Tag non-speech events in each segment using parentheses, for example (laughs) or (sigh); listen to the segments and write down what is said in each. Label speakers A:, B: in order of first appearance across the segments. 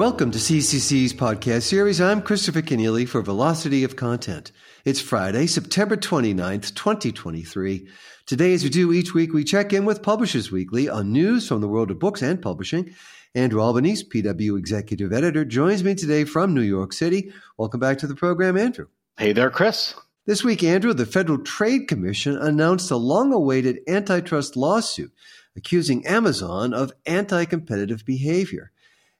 A: Welcome to CCC's podcast series. I'm Christopher Kenneally for Velocity of Content. It's Friday, September 29th, 2023. Today, as we do each week, we check in with Publishers Weekly on news from the world of books and publishing. Andrew Albanese, PW Executive Editor, joins me today from New York City. Welcome back to the program, Andrew.
B: Hey there, Chris.
A: This week, Andrew, the Federal Trade Commission announced a long awaited antitrust lawsuit accusing Amazon of anti competitive behavior.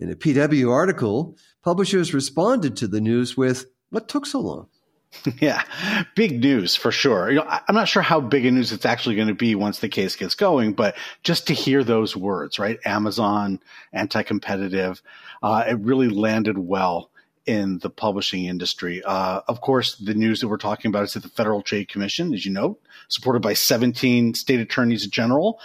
A: In a PW article, publishers responded to the news with, What took so long? (laughs)
B: Yeah, big news for sure. You know, I'm not sure how big a news it's actually going to be once the case gets going, but just to hear those words, right? Amazon, anti-competitive, uh, it really landed well in the publishing industry. Uh, of course, the news that we're talking about is that the Federal Trade Commission, as you know, supported by 17 state attorneys general,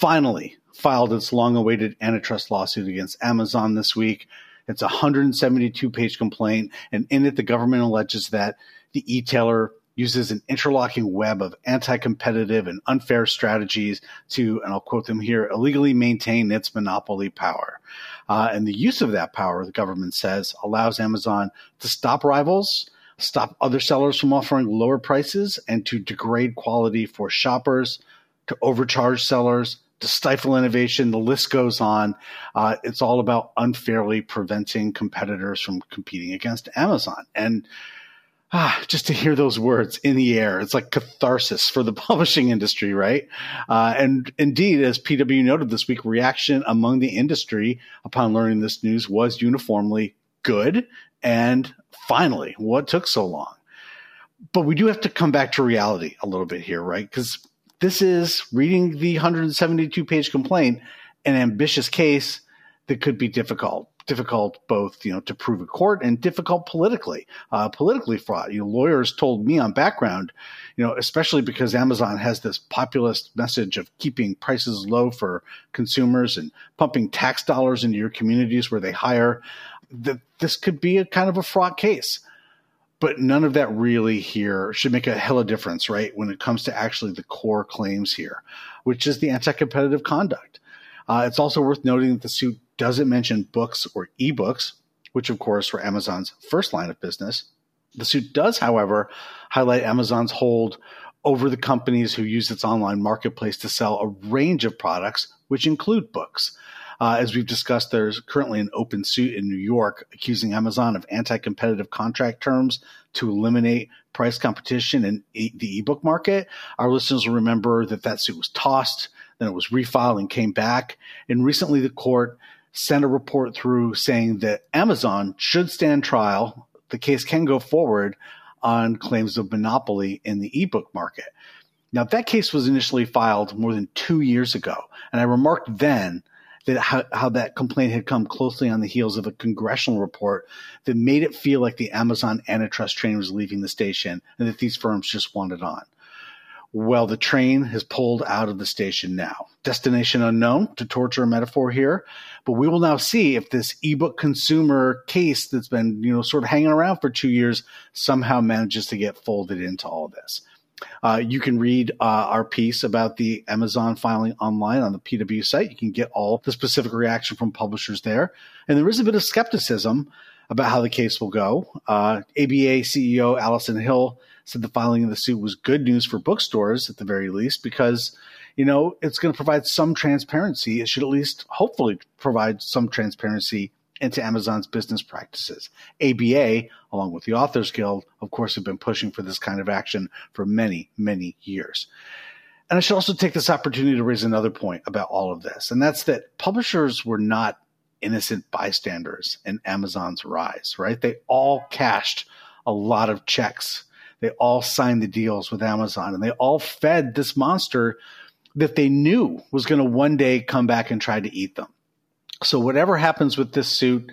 B: finally filed its long awaited antitrust lawsuit against Amazon this week. It's a 172 page complaint, and in it, the government alleges that the e-tailer uses an interlocking web of anti-competitive and unfair strategies to, and I'll quote them here, illegally maintain its monopoly power. Uh, and the use of that power, the government says, allows Amazon to stop rivals, stop other sellers from offering lower prices, and to degrade quality for shoppers, to overcharge sellers, to stifle innovation. The list goes on. Uh, it's all about unfairly preventing competitors from competing against Amazon. And ah, just to hear those words in the air, it's like catharsis for the (laughs) publishing industry, right? Uh, and indeed, as PW noted this week, reaction among the industry upon learning this news was uniformly good. And finally, what took so long? But we do have to come back to reality a little bit here, right? Because this is reading the 172 page complaint, an ambitious case that could be difficult difficult both you know to prove in court and difficult politically uh, politically fraught. You know lawyers told me on background you know especially because amazon has this populist message of keeping prices low for consumers and pumping tax dollars into your communities where they hire that this could be a kind of a fraught case but none of that really here should make a hell of difference, right? When it comes to actually the core claims here, which is the anti-competitive conduct. Uh, it's also worth noting that the suit doesn't mention books or ebooks, which of course were Amazon's first line of business. The suit does, however, highlight Amazon's hold over the companies who use its online marketplace to sell a range of products, which include books. Uh, as we've discussed, there's currently an open suit in New York accusing Amazon of anti competitive contract terms to eliminate price competition in e- the ebook market. Our listeners will remember that that suit was tossed, then it was refiled and came back. And recently, the court sent a report through saying that Amazon should stand trial. The case can go forward on claims of monopoly in the ebook market. Now, that case was initially filed more than two years ago. And I remarked then that how, how that complaint had come closely on the heels of a congressional report that made it feel like the Amazon antitrust train was leaving the station and that these firms just wanted on. Well, the train has pulled out of the station now. Destination unknown, to torture a metaphor here, but we will now see if this ebook consumer case that's been, you know, sort of hanging around for two years somehow manages to get folded into all this. Uh, you can read uh, our piece about the Amazon filing online on the PW site. You can get all the specific reaction from publishers there. And there is a bit of skepticism about how the case will go. Uh, ABA CEO Allison Hill said the filing of the suit was good news for bookstores at the very least because you know it's going to provide some transparency. It should at least hopefully provide some transparency into Amazon's business practices. ABA, along with the Authors Guild, of course, have been pushing for this kind of action for many, many years. And I should also take this opportunity to raise another point about all of this, and that's that publishers were not innocent bystanders in Amazon's rise, right? They all cashed a lot of checks. They all signed the deals with Amazon and they all fed this monster that they knew was going to one day come back and try to eat them. So whatever happens with this suit,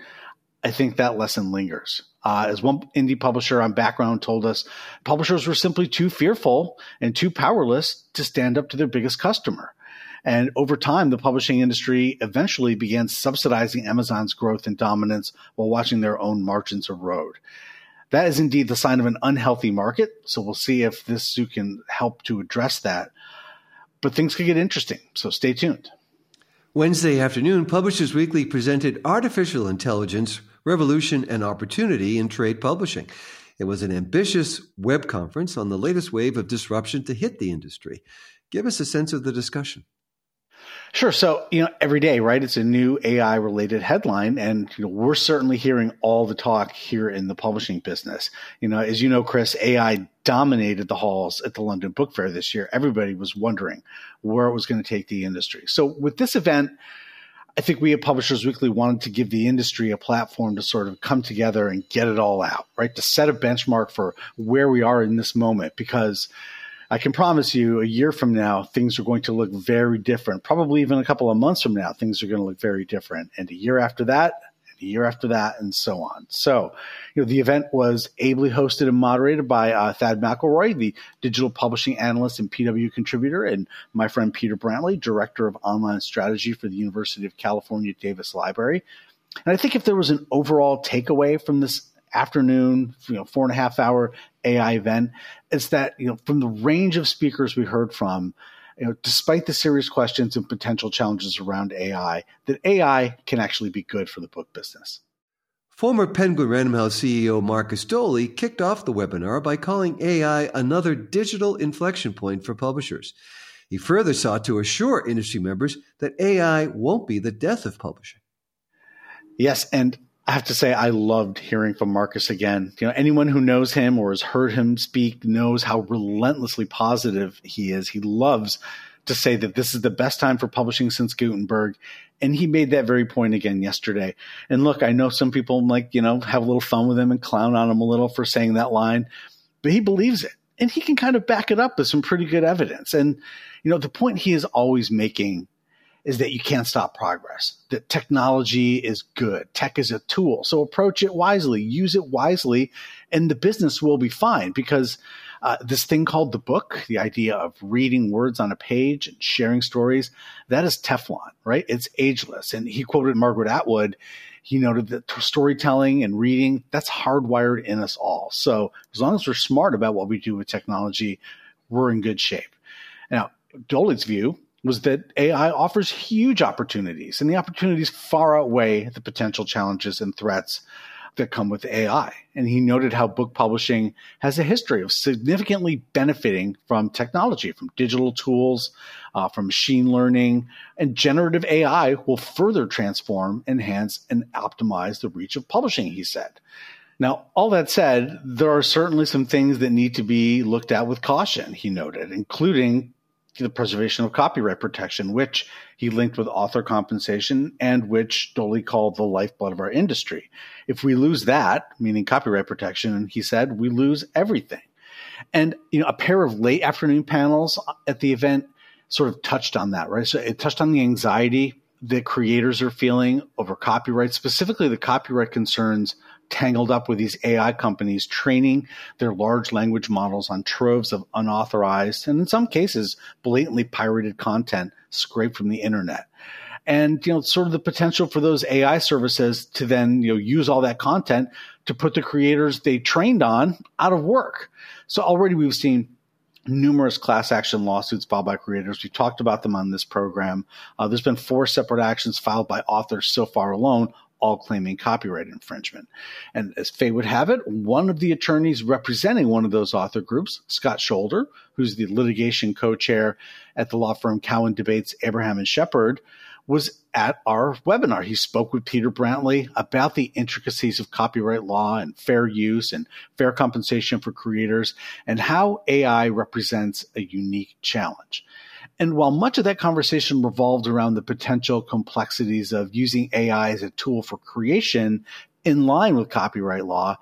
B: I think that lesson lingers. Uh, as one indie publisher on background told us, publishers were simply too fearful and too powerless to stand up to their biggest customer. And over time, the publishing industry eventually began subsidizing Amazon's growth and dominance while watching their own margins erode. That is indeed the sign of an unhealthy market. So we'll see if this suit can help to address that. But things could get interesting. So stay tuned.
A: Wednesday afternoon, Publishers Weekly presented Artificial Intelligence Revolution and Opportunity in Trade Publishing. It was an ambitious web conference on the latest wave of disruption to hit the industry. Give us a sense of the discussion.
B: Sure. So, you know, every day, right, it's a new AI related headline. And, you know, we're certainly hearing all the talk here in the publishing business. You know, as you know, Chris, AI dominated the halls at the London Book Fair this year. Everybody was wondering where it was going to take the industry. So, with this event, I think we at Publishers Weekly wanted to give the industry a platform to sort of come together and get it all out, right? To set a benchmark for where we are in this moment because I can promise you a year from now, things are going to look very different. Probably even a couple of months from now, things are going to look very different. And a year after that, and a year after that, and so on. So, you know, the event was ably hosted and moderated by uh, Thad McIlroy, the digital publishing analyst and PW contributor, and my friend Peter Brantley, director of online strategy for the University of California Davis Library. And I think if there was an overall takeaway from this afternoon, you know, four and a half hour AI event. It's that, you know, from the range of speakers we heard from, you know, despite the serious questions and potential challenges around AI, that AI can actually be good for the book business.
A: Former Penguin Random House CEO Markus Dohle kicked off the webinar by calling AI another digital inflection point for publishers. He further sought to assure industry members that AI won't be the death of publishing.
B: Yes, and I have to say, I loved hearing from Markus again. You know, anyone who knows him or has heard him speak knows how relentlessly positive he is. He loves to say that this is the best time for publishing since Gutenberg. And he made that very point again yesterday. And look, I know some people like, you know, have a little fun with him and clown on him a little for saying that line, but he believes it. And he can kind of back it up with some pretty good evidence. And, you know, the point he is always making is that you can't stop progress. That technology is good. Tech is a tool. So approach it wisely, use it wisely, and the business will be fine because uh, this thing called the book, the idea of reading words on a page and sharing stories, that is Teflon, right? It's ageless. And he quoted Margaret Atwood. He noted that storytelling and reading, that's hardwired in us all. So as long as we're smart about what we do with technology, we're in good shape. Now, Dohle's view was that AI offers huge opportunities, and the opportunities far outweigh the potential challenges and threats that come with AI. And he noted how book publishing has a history of significantly benefiting from technology, from digital tools, uh, from machine learning, and generative AI will further transform, enhance, and optimize the reach of publishing, he said. Now, all that said, there are certainly some things that need to be looked at with caution, he noted, including the preservation of copyright protection, which he linked with author compensation and which Dohle called the lifeblood of our industry. If we lose that, meaning copyright protection, he said, we lose everything. And you know, a pair of late afternoon panels at the event sort of touched on that, right? So it touched on the anxiety that creators are feeling over copyright, specifically the copyright concerns tangled up with these AI companies training their large language models on troves of unauthorized and in some cases blatantly pirated content scraped from the internet. And you know, sort of the potential for those AI services to then you know use all that content to put the creators they trained on out of work. So already we've seen numerous class action lawsuits filed by creators. We talked about them on this program. Uh, there's been four separate actions filed by authors so far alone, all claiming copyright infringement. And as fate would have it, one of the attorneys representing one of those author groups, Scott Sholder, who's the litigation co-chair at the law firm Cowan DeBaets Abraham and Sheppard, was at our webinar. He spoke with Peter Brantley about the intricacies of copyright law and fair use and fair compensation for creators and how AI represents a unique challenge. And while much of that conversation revolved around the potential complexities of using AI as a tool for creation in line with copyright law,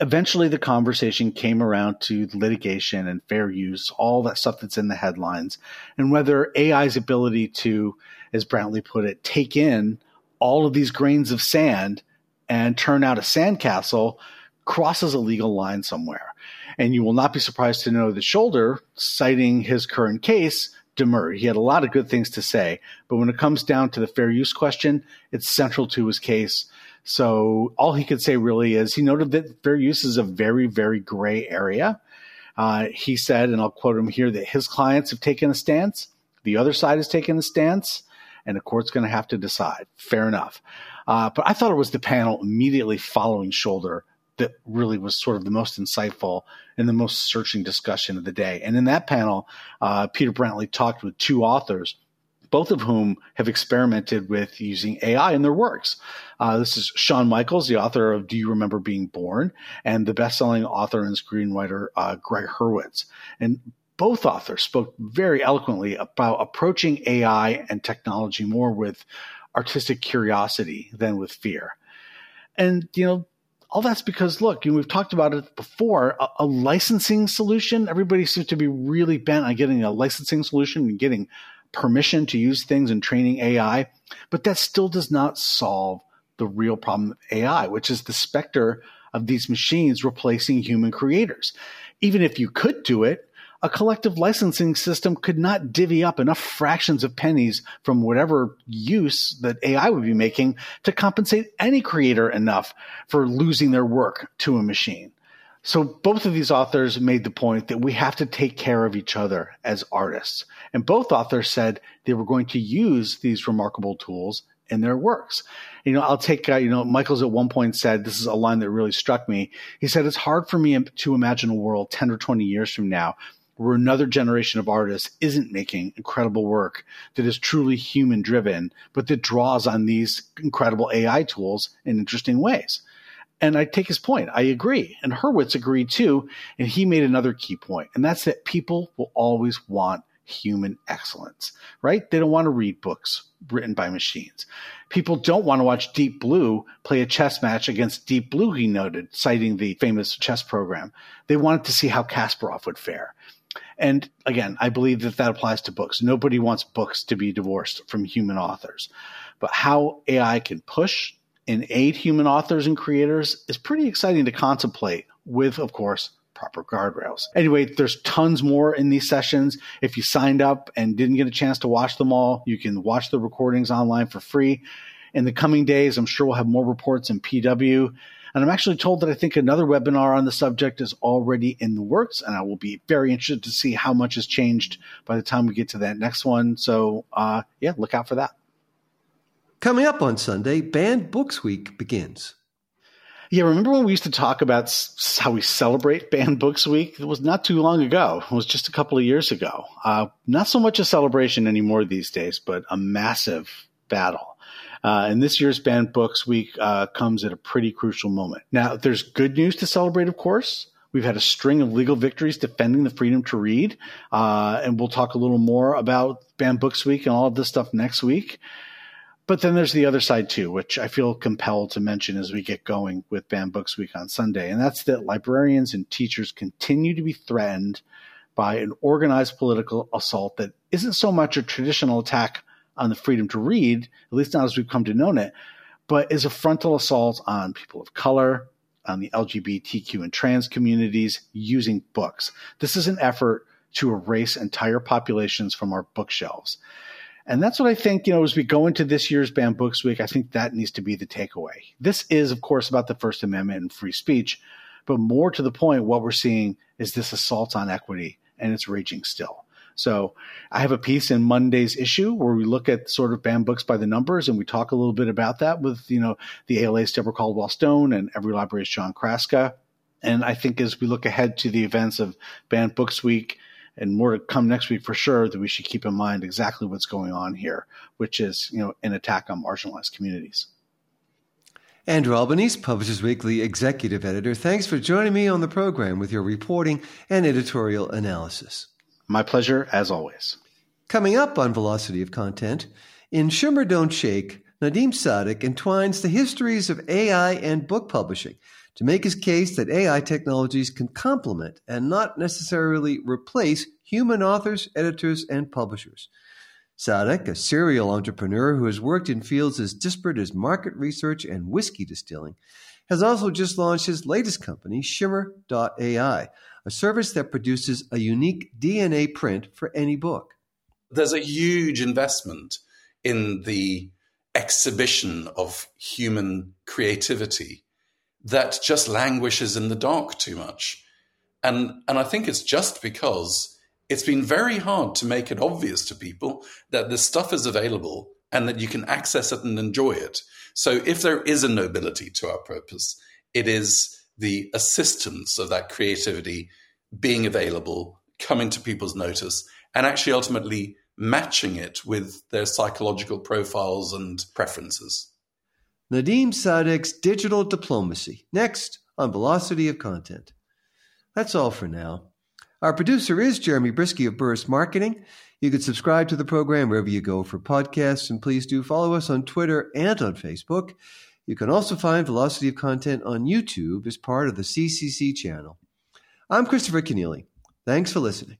B: eventually the conversation came around to litigation and fair use, all that stuff that's in the headlines, and whether AI's ability to, as Brantley put it, take in all of these grains of sand and turn out a sandcastle crosses a legal line somewhere. And you will not be surprised to know that Sholder, citing his current case, demurred. He had a lot of good things to say, but when it comes down to the fair use question, it's central to his case. So all he could say really is he noted that fair use is a very, very gray area. Uh, he said, and I'll quote him here, that his clients have taken a stance, the other side has taken a stance, and the court's going to have to decide. Fair enough. Uh, but I thought it was the panel immediately following Sholder that really was sort of the most insightful and the most searching discussion of the day. And in that panel, uh, Peter Brantley talked with two authors, both of whom have experimented with using AI in their works. Uh, this is Sean Michaels, the author of Do You Remember Being Born, and the best-selling author and screenwriter uh, Gregg Hurwitz. And both authors spoke very eloquently about approaching AI and technology more with artistic curiosity than with fear. And, you know, all that's because look, you know, we've talked about it before. A, a, licensing solution. Everybody seems to be really bent on getting a licensing solution and getting permission to use things and training AI, but that still does not solve the real problem of AI, which is the specter of these machines replacing human creators. Even if you could do it, a collective licensing system could not divvy up enough fractions of pennies from whatever use that AI would be making to compensate any creator enough for losing their work to a machine. So both of these authors made the point that we have to take care of each other as artists. And both authors said they were going to use these remarkable tools in their works. You know, I'll take, uh, you know, Michaels at one point said, this is a line that really struck me. He said, it's hard for me to imagine a world 10 or 20 years from now where another generation of artists isn't making incredible work that is truly human driven, but that draws on these incredible AI tools in interesting ways. And I take his point. I agree. And Hurwitz agreed too. And he made another key point, and that's that people will always want human excellence, right? They don't want to read books written by machines. People don't want to watch Deep Blue play a chess match against Deep Blue, he noted, citing the famous chess program. They wanted to see how Kasparov would fare. And again, I believe that that applies to books. Nobody wants books to be divorced from human authors. But how AI can push and aid human authors and creators is pretty exciting to contemplate with, of course, proper guardrails. Anyway, there's tons more in these sessions. If you signed up and didn't get a chance to watch them all, you can watch the recordings online for free. In the coming days, I'm sure we'll have more reports in PW. And I'm actually told that I think another webinar on the subject is already in the works, and I will be very interested to see how much has changed by the time we get to that next one. So, uh, yeah, look out for that.
A: Coming up on Sunday, Banned Books Week begins.
B: Yeah, remember when we used to talk about how we celebrate Banned Books Week? It was not too long ago. It was just a couple of years ago. Uh, not so much a celebration anymore these days, but a massive battle. Uh, and this year's Banned Books Week uh, comes at a pretty crucial moment. Now, there's good news to celebrate, of course. We've had a string of legal victories defending the freedom to read. Uh, and we'll talk a little more about Banned Books Week and all of this stuff next week. But then there's the other side too, which I feel compelled to mention as we get going with Banned Books Week on Sunday. And that's that librarians and teachers continue to be threatened by an organized political assault that isn't so much a traditional attack on the freedom to read, at least not as we've come to know it, but is a frontal assault on people of color, on the LGBTQ and trans communities using books. This is an effort to erase entire populations from our bookshelves. And that's what I think, you know, as we go into this year's Banned Books Week, I think that needs to be the takeaway. This is, of course, about the First Amendment and free speech, but more to the point, what we're seeing is this assault on equity, and it's raging still. So I have a piece in Monday's issue where we look at sort of banned books by the numbers and we talk a little bit about that with, you know, the ALA's Deborah Caldwell Stone and Every Library's John Chrastka. And I think as we look ahead to the events of Banned Books Week and more to come next week for sure, that we should keep in mind exactly what's going on here, which is, you know, an attack on marginalized communities.
A: Andrew Albanese, Publishers Weekly executive editor, thanks for joining me on the program with your reporting and editorial analysis.
B: My pleasure, as always.
A: Coming up on Velocity of Content, in Shimmer Don't Shake, Nadim Sadek entwines the histories of AI and book publishing to make his case that AI technologies can complement and not necessarily replace human authors, editors, and publishers. Sadek, a serial entrepreneur who has worked in fields as disparate as market research and whiskey distilling, has also just launched his latest company, Shimmer.ai, a service that produces a unique DNA print for any book.
C: There's a huge investment in the exhibition of human creativity that just languishes in the dark too much. And, and I think it's just because it's been very hard to make it obvious to people that this stuff is available and that you can access it and enjoy it. So if there is a nobility to our purpose, it is the assistance of that creativity being available, coming to people's notice, and actually ultimately matching it with their psychological profiles and preferences.
A: Nadim Sadek's Digital Diplomacy, next on Velocity of Content. That's all for now. Our producer is Jeremy Brieske of Burst Marketing. You can subscribe to the program wherever you go for podcasts, and please do follow us on Twitter and on Facebook. You can also find Velocity of Content on YouTube as part of the CCC channel. I'm Christopher Kenneally. Thanks for listening.